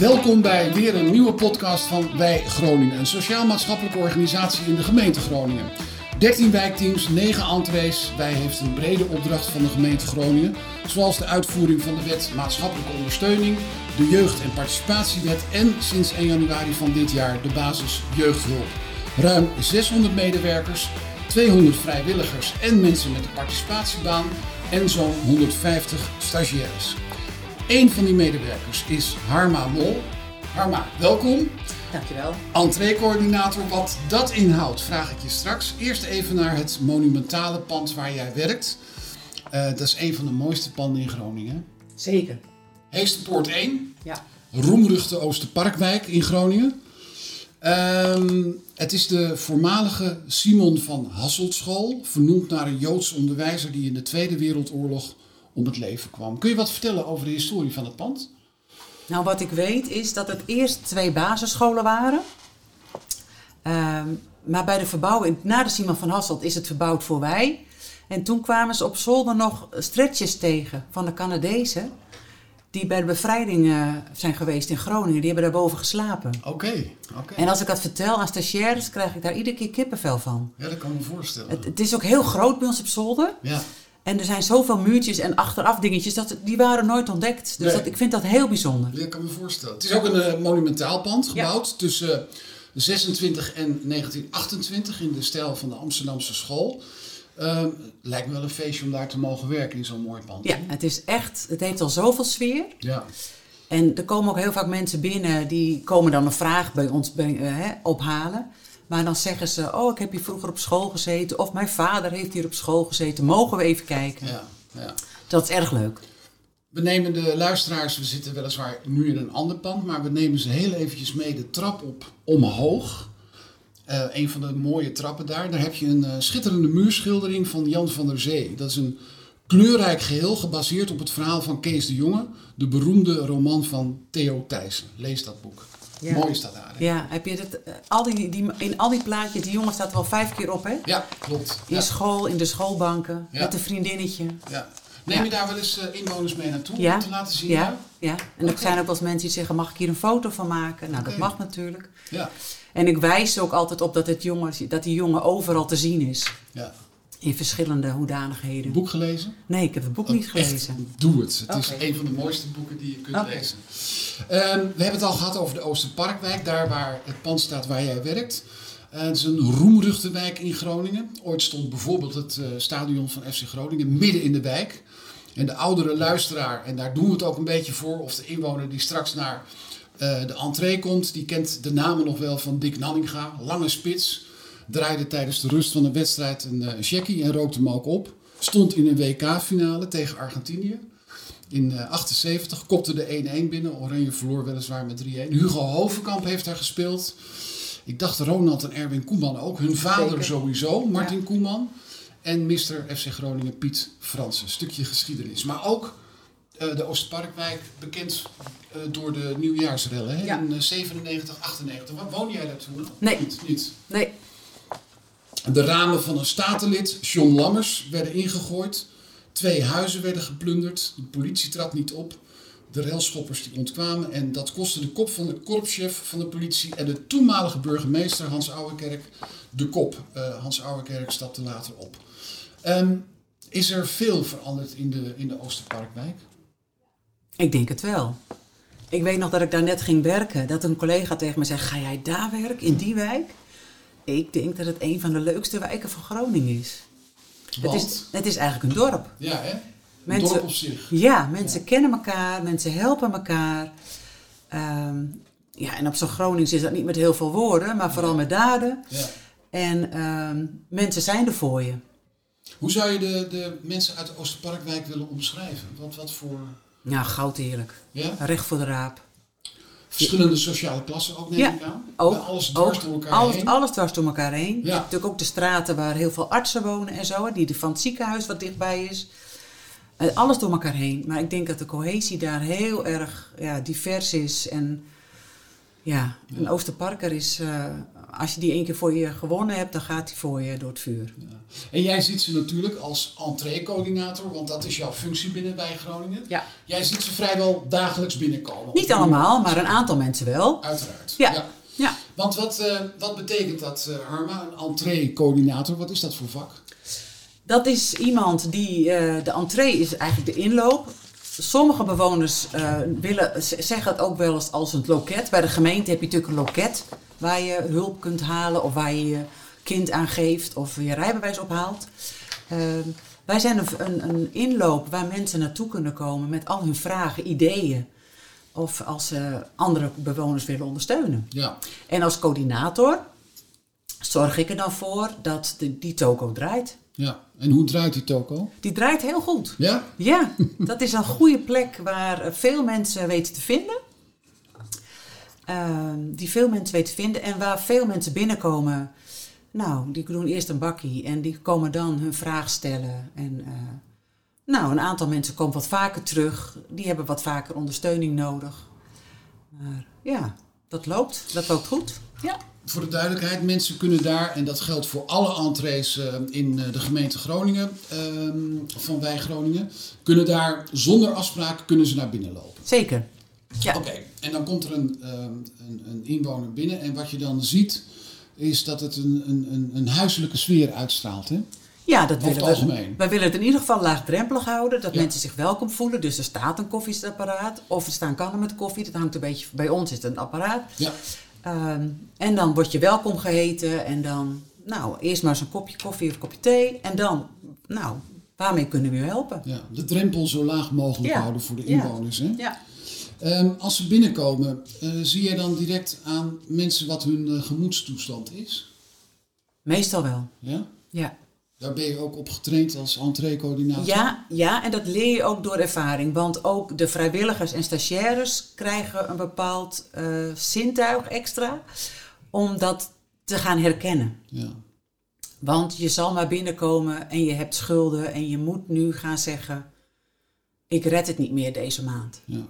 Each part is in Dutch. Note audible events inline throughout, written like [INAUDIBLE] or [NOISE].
Welkom bij weer een nieuwe podcast van Wij Groningen, een sociaal-maatschappelijke organisatie in de gemeente Groningen. 13 wijkteams, 9 entrees. Wij heeft een brede opdracht van de gemeente Groningen, zoals de uitvoering van de wet maatschappelijke ondersteuning, de jeugd- en participatiewet en sinds 1 januari van dit jaar de basis jeugdhulp. Ruim 600 medewerkers, 200 vrijwilligers en mensen met een participatiebaan en zo'n 150 stagiaires. Een van die medewerkers is Harma Mol. Harma, welkom. Dankjewel. Entreecoördinator, wat dat inhoudt, vraag ik je straks. Eerst even naar het monumentale pand waar jij werkt. Uh, dat is een van de mooiste panden in Groningen. Zeker. Heesterpoort 1. Ja. Roemruchte Oosterparkwijk in Groningen. Um, het is de voormalige Simon van Hasselt school, vernoemd naar een Joods onderwijzer die in de Tweede Wereldoorlog om het leven kwam. Kun je wat vertellen over de historie van het pand? Nou, wat ik weet is dat het eerst twee basisscholen waren. Um, maar bij de verbouwing, na de Simon van Hasselt, is het verbouwd voor wij. En toen kwamen ze op zolder nog stretches tegen van de Canadezen. Die bij de bevrijding uh, zijn geweest in Groningen. Die hebben daarboven geslapen. Oké, okay, oké. En als ik dat vertel aan stagiaires, krijg ik daar iedere keer kippenvel van. Ja, dat kan ik me voorstellen. Het, het is ook heel groot bij ons op zolder. Ja. En er zijn zoveel muurtjes en achteraf dingetjes, dat, die waren nooit ontdekt. Dus Nee. dat, ik vind dat heel bijzonder. Ja, ik kan me voorstellen. Het is ook een eh, monumentaal pand gebouwd tussen eh, 26 en 1928 in de stijl van de Amsterdamse school. Ehm, lijkt me wel een feestje om daar te mogen werken in zo'n mooi pand. Ja, het is echt, het heeft al zoveel sfeer. Ja. En er komen ook heel vaak mensen binnen die komen dan een vraag bij ons bij, eh, hè, ophalen. Maar dan zeggen ze, oh ik heb hier vroeger op school gezeten. Of mijn vader heeft hier op school gezeten. Mogen we even kijken? ja, ja. Dat is erg leuk. We nemen de luisteraars, we zitten weliswaar nu in een ander pand, maar we nemen ze heel eventjes mee de trap op omhoog. Eh, een van de mooie trappen daar. Daar heb je een eh, schitterende muurschildering van Jan van der Zee. Dat is een kleurrijk geheel gebaseerd op het verhaal van Kees de Jonge, de beroemde roman van Theo Thijssen. Lees dat boek. Ja. Mooi staat daar. hè? Ja, heb je dat, eh, al die, die, in al die plaatjes, die jongen staat er wel vijf keer op hè? Ja, klopt. In Ja, school, in de schoolbanken, Ja. met een vriendinnetje. ja. Neem je daar wel eens eh, inwoners mee naartoe om te laten zien? Ja, ja. En er zijn ook wel eens mensen die zeggen, mag ik hier een foto van maken? Nou, dat mag natuurlijk. Ja, En ik wijs ook altijd op dat, het jongen, dat die jongen overal te zien is. ja. In verschillende hoedanigheden. Een boek gelezen? Nee, ik heb het boek niet Oh, Echt, gelezen. doe het. Het is een van de mooiste boeken die je kunt lezen. Ehm, we hebben het al gehad over de Oosterparkwijk, daar waar het pand staat waar jij werkt. Eh, het is een roemruchte wijk in Groningen. Ooit stond bijvoorbeeld het eh, stadion van FC Groningen midden in de wijk. En de oudere luisteraar, en daar doen we het ook een beetje voor, of de inwoner die straks naar eh, de entree komt, die kent de namen nog wel van Dick Nanninga, lange spits. Draaide tijdens de rust van een wedstrijd een jackie en rookte hem ook op. Stond in een WK-finale tegen Argentinië. In eh, 78 kopte de 1-1 binnen. Oranje verloor weliswaar met 3-1. Hugo Hovenkamp heeft daar gespeeld. Ik dacht Ronald en Erwin Koeman ook. Hun vader Zeker. sowieso, Martin Ja. Koeman. En Mr. FC Groningen Piet Fransen. Stukje geschiedenis. Maar ook eh, de Oosterparkwijk, bekend eh, door de nieuwjaarsrellen hè? Ja. in eh, 97, 98. Waar woon jij daar toen? Nee. Niet, niet. Nee, De ramen van een statenlid, John Lammers, werden ingegooid. Twee huizen werden geplunderd. De politie trad niet op. De railschoppers die ontkwamen. En dat kostte de kop van de korpschef van de politie en de toenmalige burgemeester Hans Ouwekerk de kop. Eh, Hans Ouwekerk stapte later op. Ehm, is er veel veranderd in de, in de Oosterparkwijk? ik denk het wel. Ik weet nog dat ik daar net ging werken. Dat een collega tegen me zei, ga jij daar werken, in die wijk? Ik denk dat het een van de leukste wijken van Groningen is. Het is, het is eigenlijk een dorp. Ja, hè? Een Mensen- dorp op zich. Ja, mensen kennen elkaar, mensen helpen elkaar. Ehm, ja, en op zo'n Gronings is dat niet met heel veel woorden, maar vooral met daden. Ja. En ehm, mensen zijn er voor je. Hoe zou je de, de mensen uit de Oosterparkwijk willen omschrijven? Wat, wat voor Ja, goud eerlijk. ja? Recht voor de raap. Verschillende sociale klassen ook, neem Ja, ik aan? Ook, alles dwars ook, door elkaar alles, heen. alles dwars door elkaar heen. Je Ja. hebt natuurlijk ook de straten waar heel veel artsen wonen en zo. Die van het ziekenhuis wat dichtbij is. Eh, alles door elkaar heen. Maar ik denk dat de cohesie daar heel erg ja, divers is. En Ja, een Oosterparker is, eh, als je die één keer voor je gewonnen hebt, dan gaat die voor je door het vuur. En jij ziet ze natuurlijk als entree-coördinator, want dat is jouw functie binnen bij Groningen. Ja. Jij ziet ze vrijwel dagelijks binnenkomen. Niet allemaal, maar een aantal mensen wel. Uiteraard. Ja. Ja. Want wat, eh, wat betekent dat, eh, Harma, een entree-coördinator? Wat is dat voor vak? Dat is iemand die, eh, de entree is eigenlijk de inloop. Sommige bewoners eh, willen, zeggen het ook wel eens als een loket. Bij de gemeente heb je natuurlijk een loket waar je hulp kunt halen of waar je je kind aangeeft of je rijbewijs ophaalt. Eh, wij zijn een, een, een inloop waar mensen naartoe kunnen komen met al hun vragen, ideeën. Of als ze andere bewoners willen ondersteunen. Ja. En als coördinator zorg ik er dan voor dat de, die toko draait. Ja. En hoe draait die toko? Die draait heel goed. Ja? Ja, dat is een goede plek waar eh, veel mensen weten te vinden. Ehm, die veel mensen weten te vinden en waar veel mensen binnenkomen. Nou, die doen eerst een bakkie en die komen dan hun vraag stellen. En eh, nou, een aantal mensen komen wat vaker terug. Die hebben wat vaker ondersteuning nodig. Maar ja, dat loopt. Dat loopt goed. Ja. Voor de duidelijkheid, mensen kunnen daar, en dat geldt voor alle entrees eh, in eh, de gemeente Groningen, ehm, van Wij Groningen, kunnen daar zonder afspraak kunnen ze naar binnen lopen. Zeker. Ja. Oké, en dan komt er een, ehm, een, een inwoner binnen en wat je dan ziet is dat het een, een, een, huiselijke sfeer uitstraalt. Hè? Ja, dat willen we. algemeen. Wij willen het in ieder geval laagdrempelig houden. Dat Ja. mensen zich welkom voelen. Dus er staat een koffiezetapparaat. Of er staan kannen met koffie. Dat hangt een beetje... Bij ons is het een apparaat. Ja, Ehm, en dan word je welkom geheten. En dan... Nou, eerst maar eens een kopje koffie of een kopje thee. En dan... Nou, waarmee kunnen we u helpen? ja, de drempel zo laag mogelijk Ja. houden voor de Ja. inwoners. Hè? Ja. Ehm, als ze binnenkomen, eh, zie je dan direct aan mensen wat hun eh, gemoedstoestand is? Meestal wel. Ja? Ja. Daar ben je ook op getraind als entree-coördinator? Ja, ja, en dat leer je ook door ervaring. Want ook de vrijwilligers en stagiaires krijgen een bepaald eh, zintuig extra. Om dat te gaan herkennen. Ja. Want je zal maar binnenkomen en je hebt schulden en je moet nu gaan zeggen: Ik red het niet meer deze maand. ja.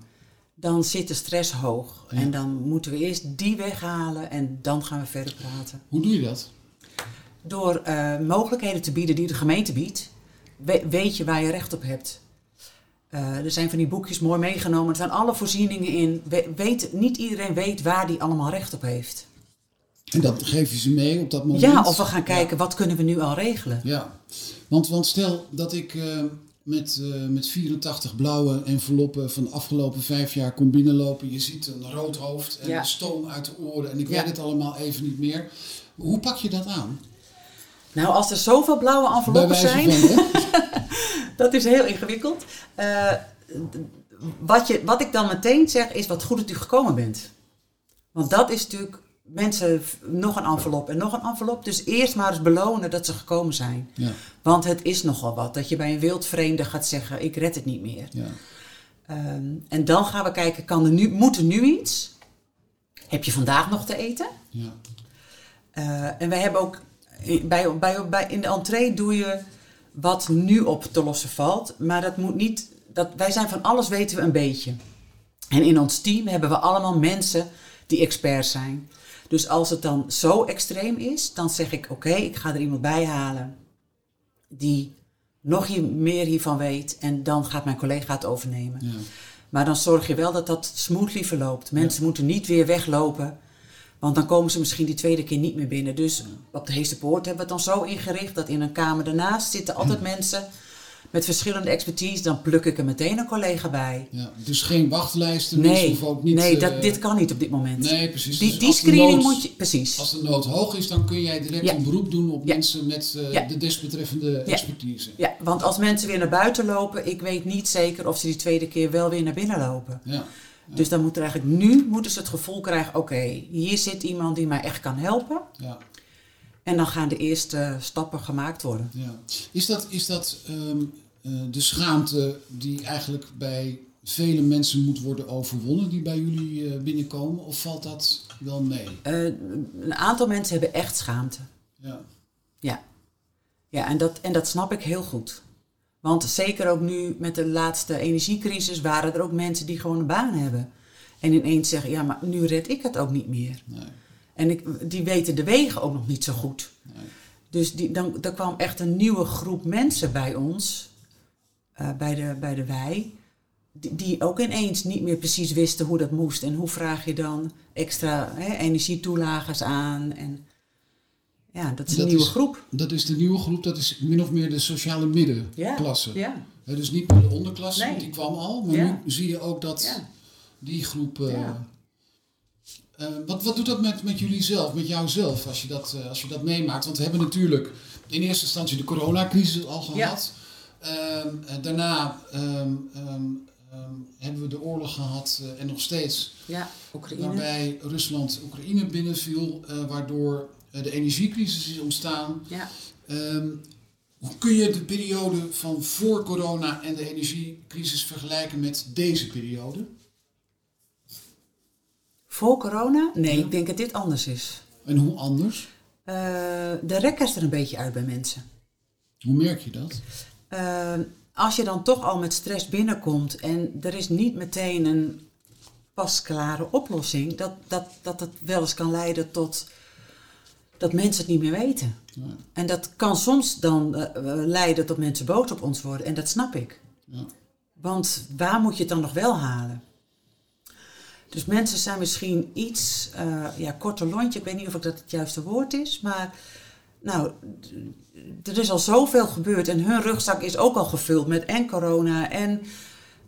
Dan zit de stress hoog Ja. en dan moeten we eerst die weghalen en dan gaan we verder praten. Hoe doe je dat? Door eh, mogelijkheden te bieden die de gemeente biedt, we- weet je waar je recht op hebt. Eh, er zijn van die boekjes mooi meegenomen, er zijn alle voorzieningen in. We- weet, niet iedereen weet waar die allemaal recht op heeft. En dat geef je ze mee op dat moment? Ja, of we gaan kijken, wat kunnen we nu al regelen? Ja, want, want stel dat ik eh, met, eh, met 84 blauwe enveloppen van de afgelopen vijf jaar kom binnenlopen. Je ziet een rood hoofd en Ja. een stoom uit de oren en ik Ja. weet het allemaal even niet meer. Hoe pak je dat aan? Nou, als er zoveel blauwe enveloppen zijn, van, [LAUGHS] dat is heel ingewikkeld. Eh, wat, je, wat ik dan meteen zeg is wat goed dat u gekomen bent. Want dat is natuurlijk, mensen, nog een envelop en nog een envelop. Dus eerst maar eens belonen dat ze gekomen zijn. Ja, Want het is nogal wat, dat je bij een wildvreemde gaat zeggen, ik red het niet meer. ja, Ehm, en dan gaan we kijken, kan er nu, moet er nu iets? Heb je vandaag nog te eten? ja, Eh, en wij hebben ook bij, bij, bij, in de entree doe je wat nu op te lossen valt. Maar dat moet niet. Dat, wij zijn van alles weten we een beetje. En in ons team hebben we allemaal mensen die experts zijn. Dus als het dan zo extreem is, dan zeg ik: oké, ik ga er iemand bij halen die nog hier, meer hiervan weet. En dan gaat mijn collega het overnemen. ja. Maar dan zorg je wel dat dat smoothly verloopt. Mensen moeten niet weer weglopen. Want dan komen ze misschien die tweede keer niet meer binnen. Dus op de Heesterpoort hebben we het dan zo ingericht dat in een kamer daarnaast zitten altijd mensen met verschillende expertise. Dan pluk ik er meteen een collega bij. ja. Dus geen wachtlijsten, Nee, ook niet... nee eh, dat, dit kan niet op dit moment. Nee, precies. Die, Dus die screening nood- moet je. Precies. Als de nood hoog is, dan kun jij direct Ja. een beroep doen op Ja. mensen met eh, de desbetreffende Ja. expertise. Ja, want als mensen weer naar buiten lopen, ik weet niet zeker of ze die tweede keer wel weer naar binnen lopen. Ja. Dus dan moet er eigenlijk nu moeten ze het gevoel krijgen: oké, hier zit iemand die mij echt kan helpen. Ja. En dan gaan de eerste stappen gemaakt worden. Ja. Is dat, is dat ehm, eh, de schaamte die eigenlijk bij vele mensen moet worden overwonnen die bij jullie eh, binnenkomen? Of valt dat wel mee? Eh, een aantal mensen hebben echt schaamte. Ja. Ja, ja en, dat, en dat snap ik heel goed. Want zeker ook nu met de laatste energiecrisis waren er ook mensen die gewoon een baan hebben. En ineens zeggen, ja, maar nu red ik het ook niet meer. Nee. En ik, die weten de wegen ook nog niet zo goed. Nee. Dus die, dan, er kwam echt een nieuwe groep mensen bij ons, eh, bij, de, bij de wei, die, die ook ineens niet meer precies wisten hoe dat moest. En hoe vraag je dan extra hè, energietoelagers aan. En ja, dat is een Dat nieuwe is- groep. Dat is de nieuwe groep, dat is min of meer de sociale middenklasse. Ja, dus niet meer de onderklasse, Nee. want die kwam al. Maar Ja. nu zie je ook dat die groep... eh, eh, wat, wat doet dat met, met jullie zelf, met jou zelf, als je, dat, eh, als je dat meemaakt? Want we hebben natuurlijk in eerste instantie de coronacrisis al gehad. Ehm, eh, daarna ehm, ehm, hebben we de oorlog gehad eh, en nog steeds ja. Oekraïne. waarbij Rusland Oekraïne binnenviel, waardoor de energiecrisis is ontstaan. Ja. Ehm, hoe kun je de periode van voor corona en de energiecrisis vergelijken met deze periode? Voor corona? Nee, Ja. ik denk dat dit anders is. En hoe anders? Eh, de rek is er een beetje uit bij mensen. Hoe merk je dat? Eh, als je dan toch al met stress binnenkomt en er is niet meteen een pasklare oplossing, dat, dat, dat het wel eens kan leiden tot dat mensen het niet meer weten. Ja, En dat kan soms dan eh, eh, leiden tot mensen boos op ons worden en dat snap ik. ja, Want waar moet je het dan nog wel halen? Dus mensen zijn misschien iets, eh ja, korte lontje, ik weet niet of ik dat het juiste woord is, maar nou, er is al zoveel gebeurd en hun rugzak is ook al gevuld met en corona en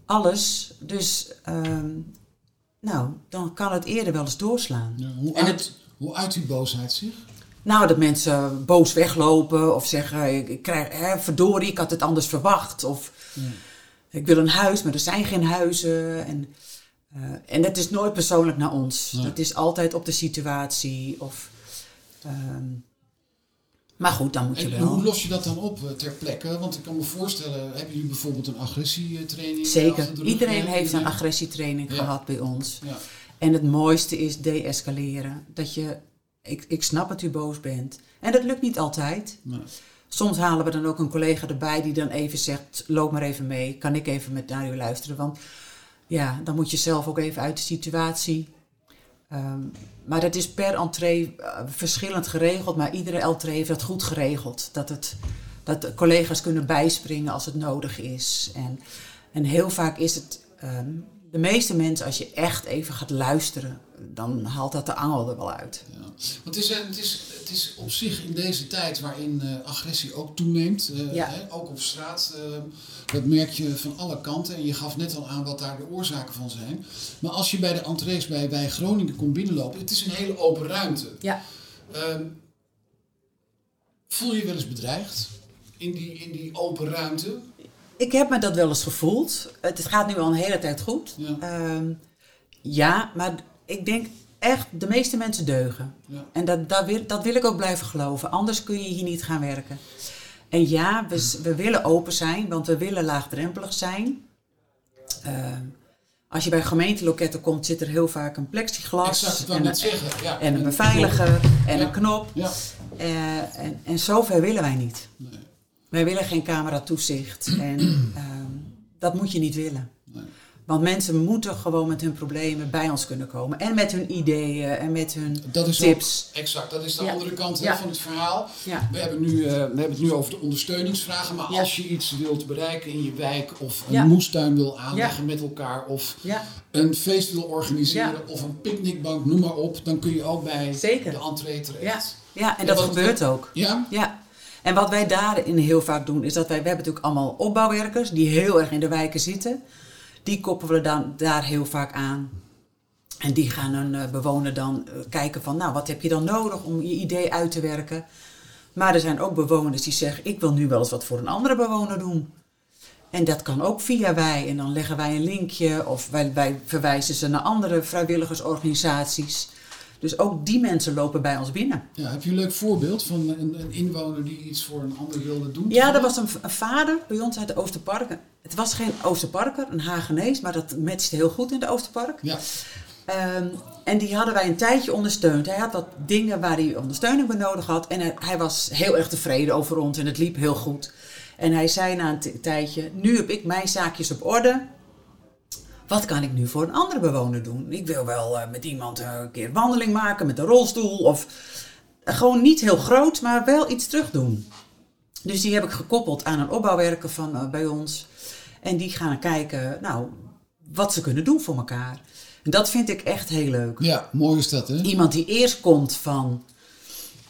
alles. Dus, ehm, nou, dan kan het eerder wel eens doorslaan. ja. Hoe, En uit, het- hoe uit die boosheid zich? Nou, dat mensen boos weglopen of zeggen, ik, ik krijg, hè, verdorie, ik had het anders verwacht. Of Ja. ik wil een huis, maar er zijn geen huizen. En, eh, en dat is nooit persoonlijk naar ons. Nee. Dat is altijd op de situatie. Of, ehm, maar goed, dan moet je En, en hoe wel. los je dat dan op eh, ter plekke? Want ik kan me voorstellen, hebben jullie bijvoorbeeld een agressietraining? Zeker. Iedereen heeft een agressietraining Ja. gehad bij ons. Ja, En het mooiste is deescaleren. Dat je, ik, ik snap dat u boos bent. En dat lukt niet altijd. nee. Soms halen we dan ook een collega erbij die dan even zegt: loop maar even mee, kan ik even met naar u luisteren? Want ja, dan moet je zelf ook even uit de situatie. Ehm, maar dat is per entree eh, verschillend geregeld, maar iedere entree heeft dat goed geregeld. Dat, het, dat collega's kunnen bijspringen als het nodig is. En, en heel vaak is het, ehm, de meeste mensen, als je echt even gaat luisteren, dan haalt dat de angel er wel uit. Ja. Want het is, het, is, het is op zich in deze tijd waarin eh, agressie ook toeneemt, eh, Ja. hè, ook op straat, eh, dat merk je van alle kanten. En je gaf net al aan wat daar de oorzaken van zijn. Maar als je bij de entrees bij, bij Groningen komt binnenlopen, het is een hele open ruimte. Ja. Ehm, voel je je wel eens bedreigd in die, in die open ruimte? Ik heb me dat wel eens gevoeld. Het gaat nu al een hele tijd goed. Ja. Ehm, ja, maar ik denk echt, de meeste mensen deugen. Ja. En dat, dat, wil, dat wil ik ook blijven geloven. Anders kun je hier niet gaan werken. En ja, we, we willen open zijn, want we willen laagdrempelig zijn. Ehm, als je bij gemeenteloketten komt, zit er heel vaak een plexiglas. En, een, zeggen. Ja. en een beveiliger en Ja. een knop. Ja. Eh, en, en zover willen wij niet. Nee, Wij willen geen cameratoezicht. [CLEARS THROAT] En ehm, dat moet je niet willen. nee. Want mensen moeten gewoon met hun problemen bij ons kunnen komen. En met hun ideeën en met hun Dat is tips. Ook, exact, dat is de Ja. andere kant Ja. van het verhaal. Ja. We hebben, nu, eh, we hebben het nu over de ondersteuningsvragen, maar als je iets wilt bereiken in je wijk of een moestuin wil aanleggen met elkaar of een feest wil organiseren of een picknickbank, noem maar op, dan kun je ook bij Zeker. de entree terecht. ja en dat wat- gebeurt ook. Ja? Ja. En wat wij daarin heel vaak doen, is dat wij, we hebben natuurlijk allemaal opbouwwerkers die heel erg in de wijken zitten. Die koppelen we dan daar heel vaak aan. En die gaan een eh, bewoner dan eh, kijken van, nou, wat heb je dan nodig om je idee uit te werken? Maar er zijn ook bewoners die zeggen, ik wil nu wel eens wat voor een andere bewoner doen. En dat kan ook via wij. En dan leggen wij een linkje of wij, wij verwijzen ze naar andere vrijwilligersorganisaties. Dus ook die mensen lopen bij ons binnen. ja. Heb je een leuk voorbeeld van een, een inwoner die iets voor een ander wilde doen? Ja, er was een, een vader bij ons uit de Oosterparken. Het was geen Oosterparker, een Hagenees, maar dat matchte heel goed in de Oosterpark. Ja, Ehm, en die hadden wij een tijdje ondersteund. Hij had wat dingen waar hij ondersteuning bij nodig had. En hij, hij was heel erg tevreden over ons en het liep heel goed. En hij zei na een tijdje, nu heb ik mijn zaakjes op orde. Wat kan ik nu voor een andere bewoner doen? Ik wil wel eh, met iemand eh, een keer wandeling maken met een rolstoel. Of eh, gewoon niet heel groot, maar wel iets terug doen. Dus die heb ik gekoppeld aan een opbouwwerker van bij ons. En die gaan kijken, nou, wat ze kunnen doen voor elkaar. En dat vind ik echt heel leuk. Ja, mooi is dat, hè? Iemand die eerst komt van,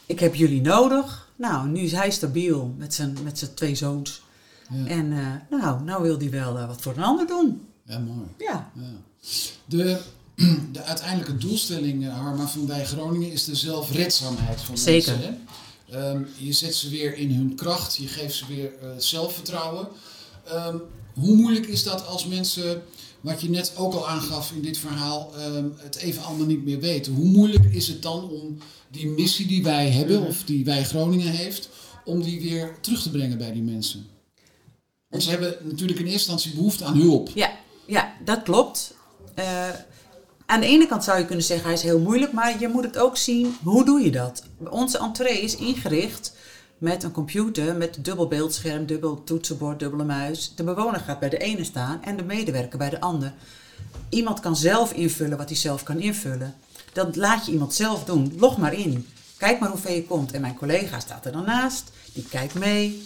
ik heb jullie nodig. Nou, nu is hij stabiel met zijn, met zijn twee zoons. Ja. En eh, nou, nou wil hij wel wat voor een ander doen. Ja, mooi. Ja, Ja. De, [CLEARS THROAT] de uiteindelijke doelstelling, eh, Harma, van Wij Groningen is de zelfredzaamheid van Zeker. mensen. Hè? Ehm, je zet ze weer in hun kracht, je geeft ze weer eh, zelfvertrouwen. Ehm, hoe moeilijk is dat als mensen, wat je net ook al aangaf in dit verhaal, ehm, het even allemaal niet meer weten? Hoe moeilijk is het dan om die missie die wij hebben, Mhm. of die Wij Groningen heeft, om die weer terug te brengen bij die mensen? Want ze hebben natuurlijk in eerste instantie behoefte aan hulp. ja, ja dat klopt. Eh, aan de ene kant zou je kunnen zeggen, hij is heel moeilijk, maar je moet het ook zien, hoe doe je dat? Onze entree is ingericht met een computer, met dubbel beeldscherm, dubbel toetsenbord, dubbele muis. De bewoner gaat bij de ene staan en de medewerker bij de ander. Iemand kan zelf invullen wat hij zelf kan invullen. Dat laat je iemand zelf doen. Log maar in. Kijk maar hoe je komt. En mijn collega staat er dan naast. Die kijkt mee.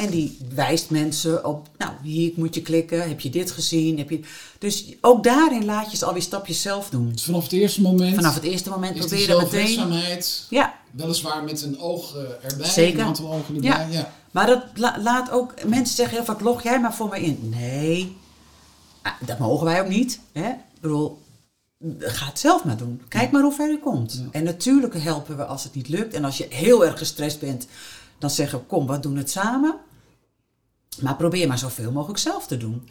En die wijst mensen op, nou, hier moet je klikken. Heb je dit gezien? Heb je... Dus ook daarin laat je ze alweer stapjes zelf doen. Dus vanaf het eerste moment Vanaf het eerste moment die proberen meteen... Ja, weliswaar met een oog eh, erbij, Zeker. een aantal ogen erbij. Ja. Ja. maar dat la- laat ook... Mensen zeggen heel vaak, log jij maar voor me in. Nee, Ah, dat mogen wij ook niet. Hè? Ik bedoel, ga het zelf maar doen. Kijk maar hoe ver je komt. En natuurlijk helpen we als het niet lukt. En als je heel erg gestrest bent, dan zeggen we, kom, we doen het samen. Maar probeer maar zoveel mogelijk zelf te doen.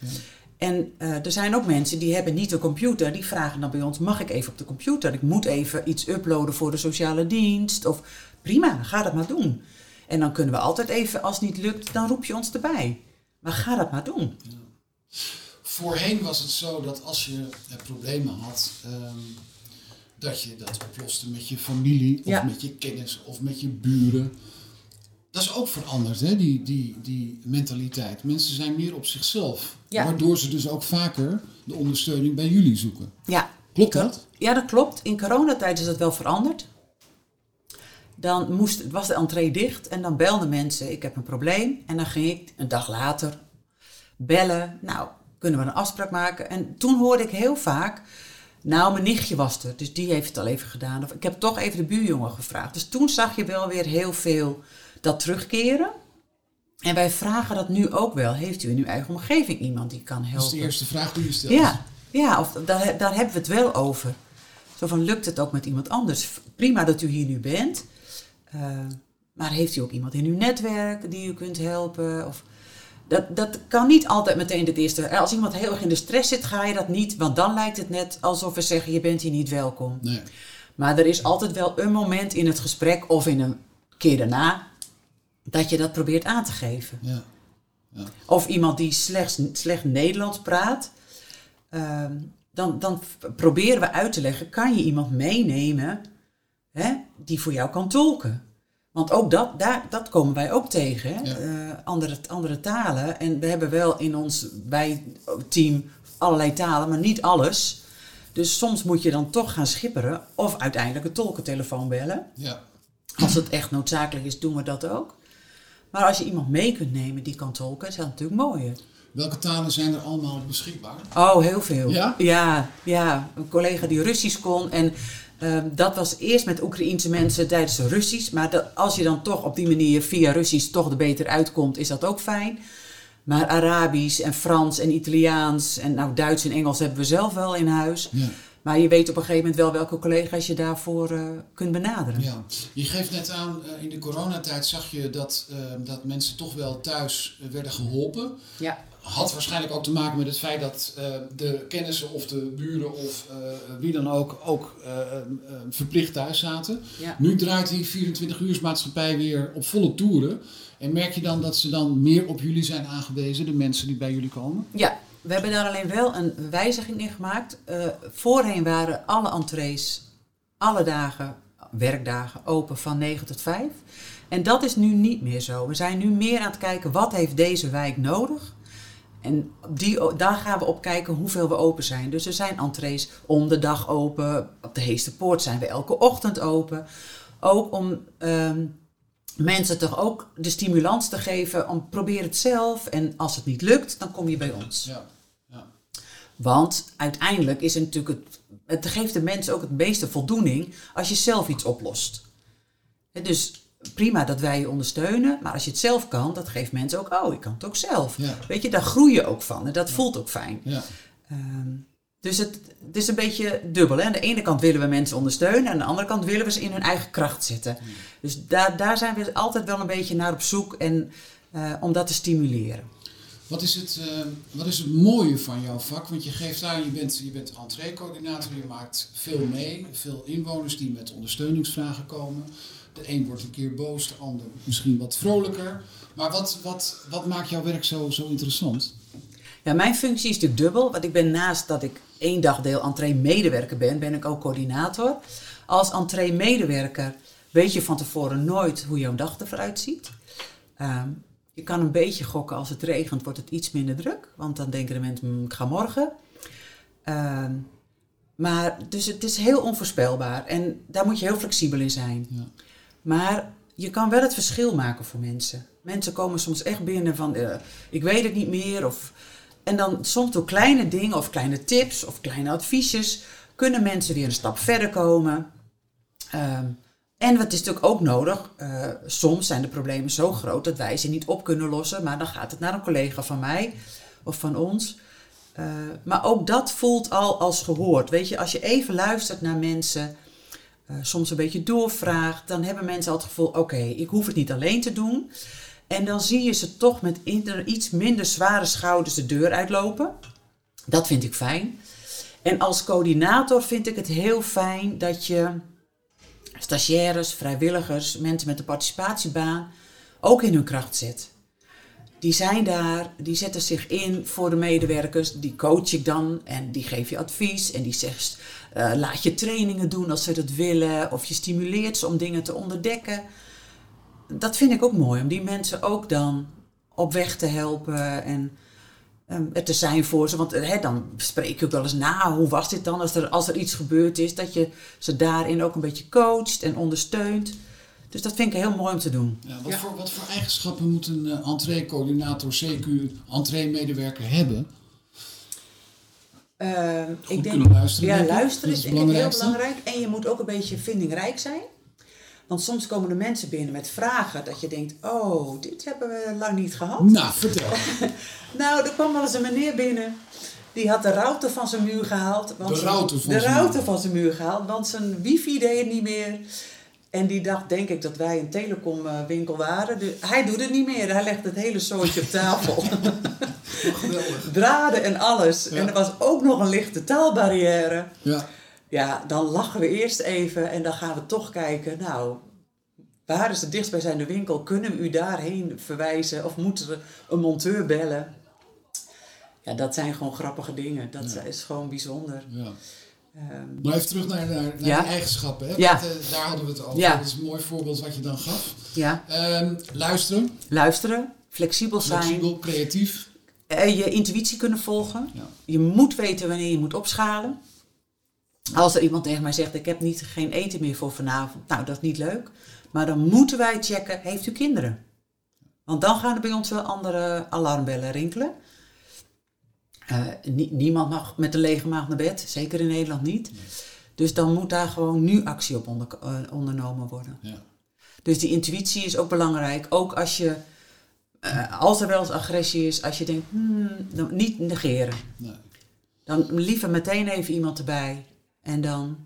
En eh, er zijn ook mensen die hebben niet een computer. Die vragen dan bij ons, mag ik even op de computer? Ik moet even iets uploaden voor de sociale dienst. Of prima, ga dat maar doen. En dan kunnen we altijd even, als het niet lukt, dan roep je ons erbij. Maar ga dat maar doen. Voorheen was het zo dat als je eh, problemen had, ehm, dat je dat oploste met je familie of Ja. met je kennis of met je buren. Dat is ook veranderd, hè? Die, die, die mentaliteit. Mensen zijn meer op zichzelf. Ja. Waardoor ze dus ook vaker de ondersteuning bij jullie zoeken. Ja, Klopt dat? Ja, dat klopt. In coronatijd is dat wel veranderd. Dan moest, was de entree dicht en dan belden mensen, ik heb een probleem. En dan ging ik een dag later bellen. Nou, kunnen we een afspraak maken? En toen hoorde ik heel vaak, nou, mijn nichtje was er, dus die heeft het al even gedaan. Of ik heb toch even de buurjongen gevraagd. Dus toen zag je wel weer heel veel dat terugkeren. En wij vragen dat nu ook wel. Heeft u in uw eigen omgeving iemand die kan helpen? Dat is de eerste vraag die je stelt. Ja, ja of daar, daar hebben we het wel over. Zo van, lukt het ook met iemand anders? Prima dat u hier nu bent. eh, maar heeft u ook iemand in uw netwerk die u kunt helpen? Of, dat, dat kan niet altijd meteen het eerste. Als iemand heel erg in de stress zit, ga je dat niet. Want dan lijkt het net alsof we zeggen, je bent hier niet welkom. Nee. Maar er is altijd wel een moment in het gesprek of in een keer daarna... dat je dat probeert aan te geven. Ja. Of iemand die slechts, slecht Nederlands praat. ehm, dan, dan proberen we uit te leggen, kan je iemand meenemen hè, die voor jou kan tolken? Want ook dat, daar, dat komen wij ook tegen. Hè? Ja. Eh, andere, andere talen. En we hebben wel in ons bij team allerlei talen, maar niet alles. Dus soms moet je dan toch gaan schipperen. Of uiteindelijk een tolkentelefoon bellen. ja. Als het echt noodzakelijk is, doen we dat ook. Maar als je iemand mee kunt nemen die kan tolken, is dat natuurlijk mooier. Welke talen zijn er allemaal beschikbaar? Oh, heel veel. Ja? Ja, ja. Een collega die Russisch kon. En ehm, dat was eerst met Oekraïense mensen tijdens de Russisch. Maar dat, als je dan toch op die manier via Russisch toch er beter uitkomt, is dat ook fijn. Maar Arabisch en Frans en Italiaans en nou, Duits en Engels hebben we zelf wel in huis. Ja. Maar je weet op een gegeven moment wel welke collega's je daarvoor eh, kunt benaderen. Ja, je geeft net aan, eh, in de coronatijd zag je dat, eh, dat mensen toch wel thuis werden geholpen. Ja. Had waarschijnlijk ook te maken met het feit dat de kennissen of de buren of wie dan ook ook verplicht thuis zaten. Ja. Nu draait die 24-uursmaatschappij weer op volle toeren. En merk je dan dat ze dan meer op jullie zijn aangewezen, de mensen die bij jullie komen? Ja, we hebben daar alleen wel een wijziging in gemaakt. Eh, voorheen waren alle entrees, alle dagen, werkdagen open van 9 tot 5. En dat is nu niet meer zo. We zijn nu meer aan het kijken wat heeft deze wijk nodig. En die, daar gaan we op kijken hoeveel we open zijn. Dus er zijn entrees om de dag open. Op de Heesterpoort zijn we elke ochtend open. Ook om ehm, mensen toch ook de stimulans te geven om probeer het zelf. En als het niet lukt, dan kom je bij ons. Ja. ja. Want uiteindelijk is het natuurlijk het, het geeft de mensen ook het meeste voldoening als je zelf iets oplost. Dus prima dat wij je ondersteunen, maar als je het zelf kan, dat geeft mensen ook, oh, ik kan het ook zelf. Ja. Weet je, daar groei je ook van en dat voelt ook fijn. Ja. Dus het, het is een beetje dubbel. Hè? Aan de ene kant willen we mensen ondersteunen, en aan de andere kant willen we ze in hun eigen kracht zetten. Dus daar, daar zijn we altijd wel een beetje naar op zoek en, eh, om dat te stimuleren. Wat is, het, eh, wat is het mooie van jouw vak? Want je geeft aan, je bent, je bent entreecoördinator, je maakt veel mee. Veel inwoners die met ondersteuningsvragen komen. De een wordt een keer boos, de ander misschien wat vrolijker. Maar wat, wat, wat maakt jouw werk zo, zo interessant? Ja, mijn functie is natuurlijk dubbel. Want ik ben naast dat ik één dagdeel entree-medewerker ben, ben ik ook coördinator. Als entree-medewerker weet je van tevoren nooit hoe jouw dag eruit ziet. Ehm, je kan een beetje gokken als het regent, wordt het iets minder druk. Want dan denken de mensen, "Hmm, ik ga morgen. Ehm, maar dus het is heel onvoorspelbaar. En daar moet je heel flexibel in zijn. Ja. Maar je kan wel het verschil maken voor mensen. Mensen komen soms echt binnen van, eh, ik weet het niet meer. Of, en dan soms door kleine dingen of kleine tips of kleine adviesjes kunnen mensen weer een stap verder komen. Ehm, en wat is natuurlijk ook nodig, eh, soms zijn de problemen zo groot dat wij ze niet op kunnen lossen. Maar dan gaat het naar een collega van mij of van ons. Eh, maar ook dat voelt al als gehoord. Weet je, als je even luistert naar mensen, eh, soms een beetje doorvraagt, dan hebben mensen al het gevoel: oké, ik hoef het niet alleen te doen. En dan zie je ze toch met iets minder zware schouders de deur uitlopen. Dat vind ik fijn. En als coördinator vind ik het heel fijn dat je stagiaires, vrijwilligers, mensen met een participatiebaan ook in hun kracht zet. Die zijn daar, die zetten zich in voor de medewerkers, die coach ik dan en die geef je advies en die zegt eh, laat je trainingen doen als ze dat willen of je stimuleert ze om dingen te onderdekken. Dat vind ik ook mooi, om die mensen ook dan op weg te helpen en ehm, er te zijn voor ze. Want eh, hè, dan spreek je ook wel eens na, hoe was dit dan als er, als er iets gebeurd is, dat je ze daarin ook een beetje coacht en ondersteunt. Dus dat vind ik heel mooi om te doen. Ja, wat, Voor, wat voor eigenschappen moet een uh, entreecoördinator, CQ, entree-medewerker hebben? Uh, Goed ik denk, kunnen luisteren. Ja, luisteren is ik heel belangrijk. En je moet ook een beetje vindingrijk zijn. Want soms komen de mensen binnen met vragen dat je denkt, oh, dit hebben we lang niet gehad. Nou, vertel. [LAUGHS] Nou, er kwam wel eens een meneer binnen. Die had de router van zijn muur gehaald. want De router van de zijn router muur. van zijn muur gehaald, want zijn wifi deed het niet meer. En die dacht, denk ik, dat wij een telecomwinkel waren. Dus hij doet het niet meer. Hij legt het hele zootje op tafel. Geweldig. [LAUGHS] Draden en alles. Ja. En er was ook nog een lichte taalbarrière. Ja, Ja, dan lachen we eerst even en dan gaan we toch kijken. Nou, waar is de dichtstbijzijnde winkel? Kunnen we u daarheen verwijzen? Of moeten we een monteur bellen? Ja, dat zijn gewoon grappige dingen. Dat Ja. is gewoon bijzonder. ja. Ehm, Maar even terug naar, naar, naar Ja. die eigenschappen. Hè? Ja. Want, eh, daar hadden we het over. Ja. Dat is een mooi voorbeeld wat je dan gaf. ja, Ehm, luisteren, luisteren, flexibel zijn, flexibel, creatief. eh, je intuïtie kunnen volgen. Ja. Je moet weten wanneer je moet opschalen. Als er iemand tegen mij zegt, ik heb niet, geen eten meer voor vanavond. Nou, dat is niet leuk. Maar dan moeten wij checken, heeft u kinderen? Want dan gaan er bij ons wel andere alarmbellen rinkelen. Eh, nie- niemand mag met een lege maag naar bed, zeker in Nederland niet. Dus dan moet daar gewoon nu actie op onder, eh, ondernomen worden. Ja. Dus die intuïtie is ook belangrijk. Ook als je, eh, als er wel eens agressie is, als je denkt, hmm, dan niet negeren. Nee. Dan liever meteen even iemand erbij. En dan.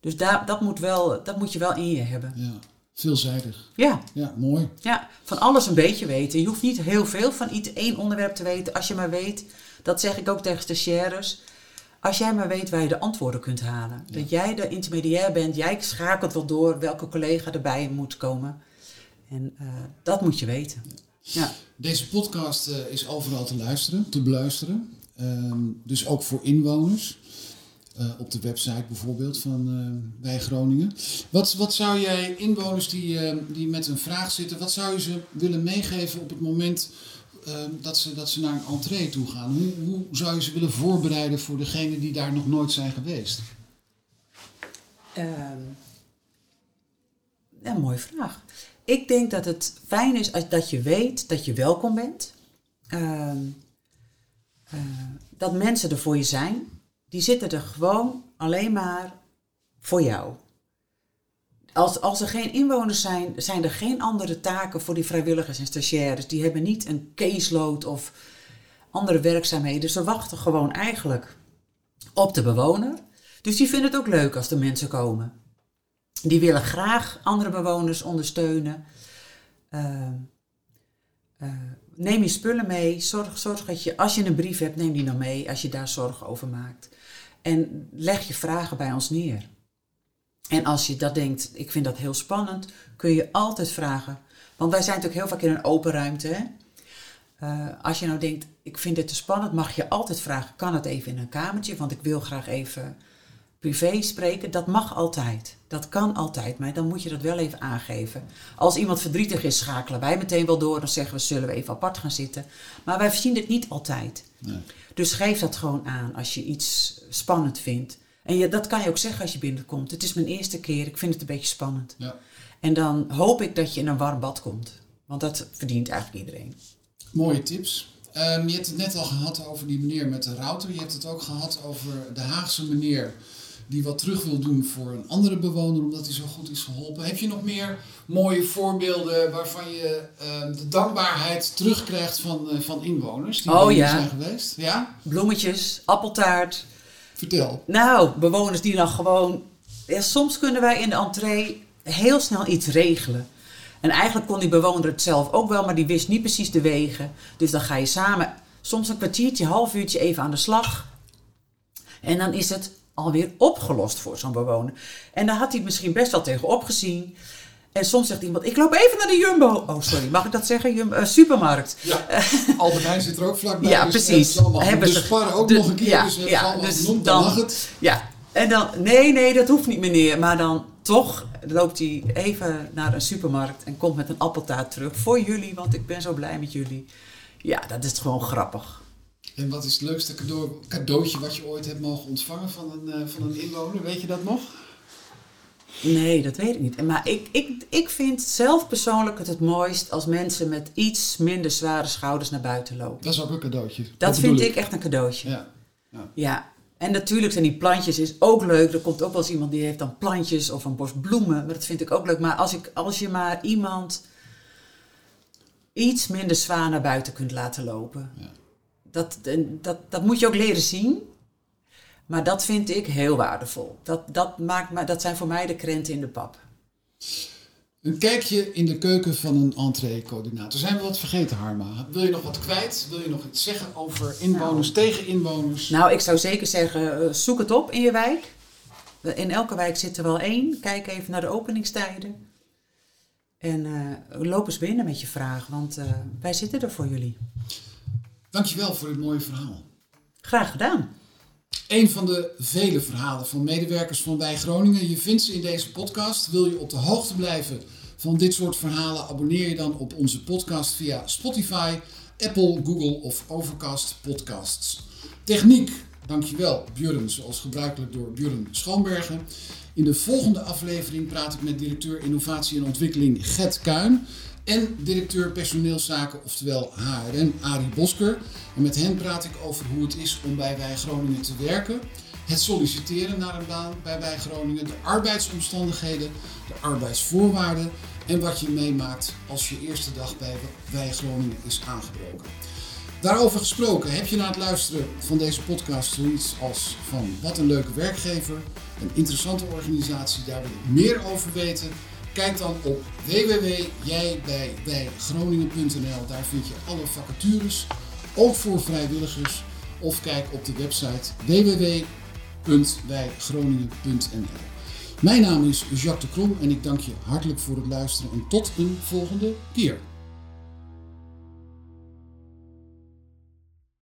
Dus daar, dat, moet wel, dat moet je wel in je hebben. Ja. Veelzijdig. Ja, Ja, mooi. ja, van alles een beetje weten. Je hoeft niet heel veel van iets, één onderwerp te weten. Als je maar weet, dat zeg ik ook tegen stagiaires. Als jij maar weet waar je de antwoorden kunt halen. Dat jij de intermediair bent, jij schakelt wel door welke collega erbij moet komen. En eh, dat moet je weten. Ja. Deze podcast eh, is overal te luisteren, te beluisteren. Ehm, dus ook voor inwoners. Eh, op de website bijvoorbeeld van eh Wij Groningen. Wat, wat zou jij inwoners die, eh, die met een vraag zitten, wat zou je ze willen meegeven op het moment dat, ze, dat ze naar een entree toe gaan? Hoe, hoe zou je ze willen voorbereiden voor degenen die daar nog nooit zijn geweest? Ehm, ja, mooie vraag. Ik denk dat het fijn is als, dat je weet dat je welkom bent. Ehm, eh, dat mensen er voor je zijn. Die zitten er gewoon alleen maar voor jou. Als, als er geen inwoners zijn, zijn er geen andere taken voor die vrijwilligers en stagiaires. Die hebben niet een caseload of andere werkzaamheden. Ze wachten gewoon eigenlijk op de bewoner. Dus die vinden het ook leuk als de mensen komen. Die willen graag andere bewoners ondersteunen. Uh, uh, neem je spullen mee. Zorg, zorg dat je, als je een brief hebt, neem die dan mee als je daar zorgen over maakt. En leg je vragen bij ons neer. En als je dat denkt, ik vind dat heel spannend, kun je altijd vragen. Want wij zijn natuurlijk heel vaak in een open ruimte. Uh, als je nou denkt, ik vind dit te spannend, mag je altijd vragen, kan het even in een kamertje? Want ik wil graag even privé spreken. Dat mag altijd. Dat kan altijd, maar dan moet je dat wel even aangeven. Als iemand verdrietig is, schakelen wij meteen wel door. Dan zeggen we, zullen we even apart gaan zitten. Maar wij zien dit niet altijd. Nee. Dus geef dat gewoon aan als je iets spannend vindt. En je, dat kan je ook zeggen als je binnenkomt. Het is mijn eerste keer, ik vind het een beetje spannend. Ja. En dan hoop ik dat je in een warm bad komt. Want dat verdient eigenlijk iedereen. Mooie tips. Um, je hebt het net al gehad over die meneer met de router. Je hebt het ook gehad over de Haagse meneer die wat terug wil doen voor een andere bewoner omdat hij zo goed is geholpen. Heb je nog meer mooie voorbeelden waarvan je uh, de dankbaarheid terugkrijgt van, uh, van inwoners die oh, ja. zijn geweest? Ja? Bloemetjes, appeltaart. Vertel. Nou, bewoners die dan gewoon... Ja, soms kunnen wij in de entree heel snel iets regelen. En eigenlijk kon die bewoner het zelf ook wel, maar die wist niet precies de wegen. Dus dan ga je samen soms een kwartiertje, half uurtje even aan de slag. En dan is het alweer opgelost voor zo'n bewoner. En daar had hij misschien best wel tegen opgezien. En soms zegt iemand, ik loop even naar de Jumbo. Oh, sorry, mag ik dat zeggen? Jumbo, uh, supermarkt. Ja, [LAUGHS] Albert zit er ook vlakbij. Ja, dus precies. Hebben dus sparen ook nog een keer, ja, dus hebben ja, dus dan, mag het. Ja, en dan, nee, nee, dat hoeft niet meneer. Maar dan toch loopt hij even naar een supermarkt en komt met een appeltaart terug. Voor jullie, want ik ben zo blij met jullie. Ja, dat is gewoon grappig. En wat is het leukste cadeau, cadeautje wat je ooit hebt mogen ontvangen van een, uh, van een inwoner? Weet je dat nog? Nee, dat weet ik niet. Maar ik, ik, ik vind zelf persoonlijk het het mooist als mensen met iets minder zware schouders naar buiten lopen. Dat is ook een cadeautje. Dat, vind ik echt een cadeautje. Ja. ja. ja. En natuurlijk zijn die plantjes is ook leuk. Er komt ook wel eens iemand die heeft dan plantjes of een bos bloemen. Maar dat vind ik ook leuk. Maar als, ik, als je maar iemand iets minder zwaar naar buiten kunt laten lopen. Ja dat, dat, dat moet je ook leren zien. Maar dat vind ik heel waardevol. Dat, dat, maakt, me, dat zijn voor mij de krenten in de pap. Een kijkje in de keuken van een entree-coördinator. Zijn we wat vergeten, Harma? Wil je nog wat kwijt? Wil je nog iets zeggen over inwoners nou, tegen inwoners? Nou, ik zou zeker zeggen, eh, zoek het op in je wijk. In elke wijk zit er wel één. Kijk even naar de openingstijden. En uh, loop eens binnen met je vraag, want uh, wij zitten er voor jullie. Dankjewel voor dit mooie verhaal. Graag gedaan. Een van de vele verhalen van medewerkers van Wij Groningen. Je vindt ze in deze podcast. Wil je op de hoogte blijven van dit soort verhalen? Abonneer je dan op onze podcast via Spotify, Apple, Google of Overcast Podcasts. Techniek, dankjewel Björn, zoals gebruikelijk door Björn Schoonbergen. In de volgende aflevering praat ik met directeur Innovatie en Ontwikkeling Gert Kuin en directeur personeelszaken, oftewel HRN, Arie Bosker. En met hen praat ik over hoe het is om bij Wij Groningen te werken, het solliciteren naar een baan bij Wij Groningen, de arbeidsomstandigheden, de arbeidsvoorwaarden en wat je meemaakt als je eerste dag bij Wij Groningen is aangebroken. Daarover gesproken, heb je na het luisteren van deze podcast zoiets als van wat een leuke werkgever, een interessante organisatie, daar wil ik meer over weten? Kijk dan op www.jijbijwijgroningen.nl. Daar vind je alle vacatures, ook voor vrijwilligers. Of kijk op de website www.wijgroningen.nl. Mijn naam is Jacques de Krom en ik dank je hartelijk voor het luisteren en tot een volgende keer.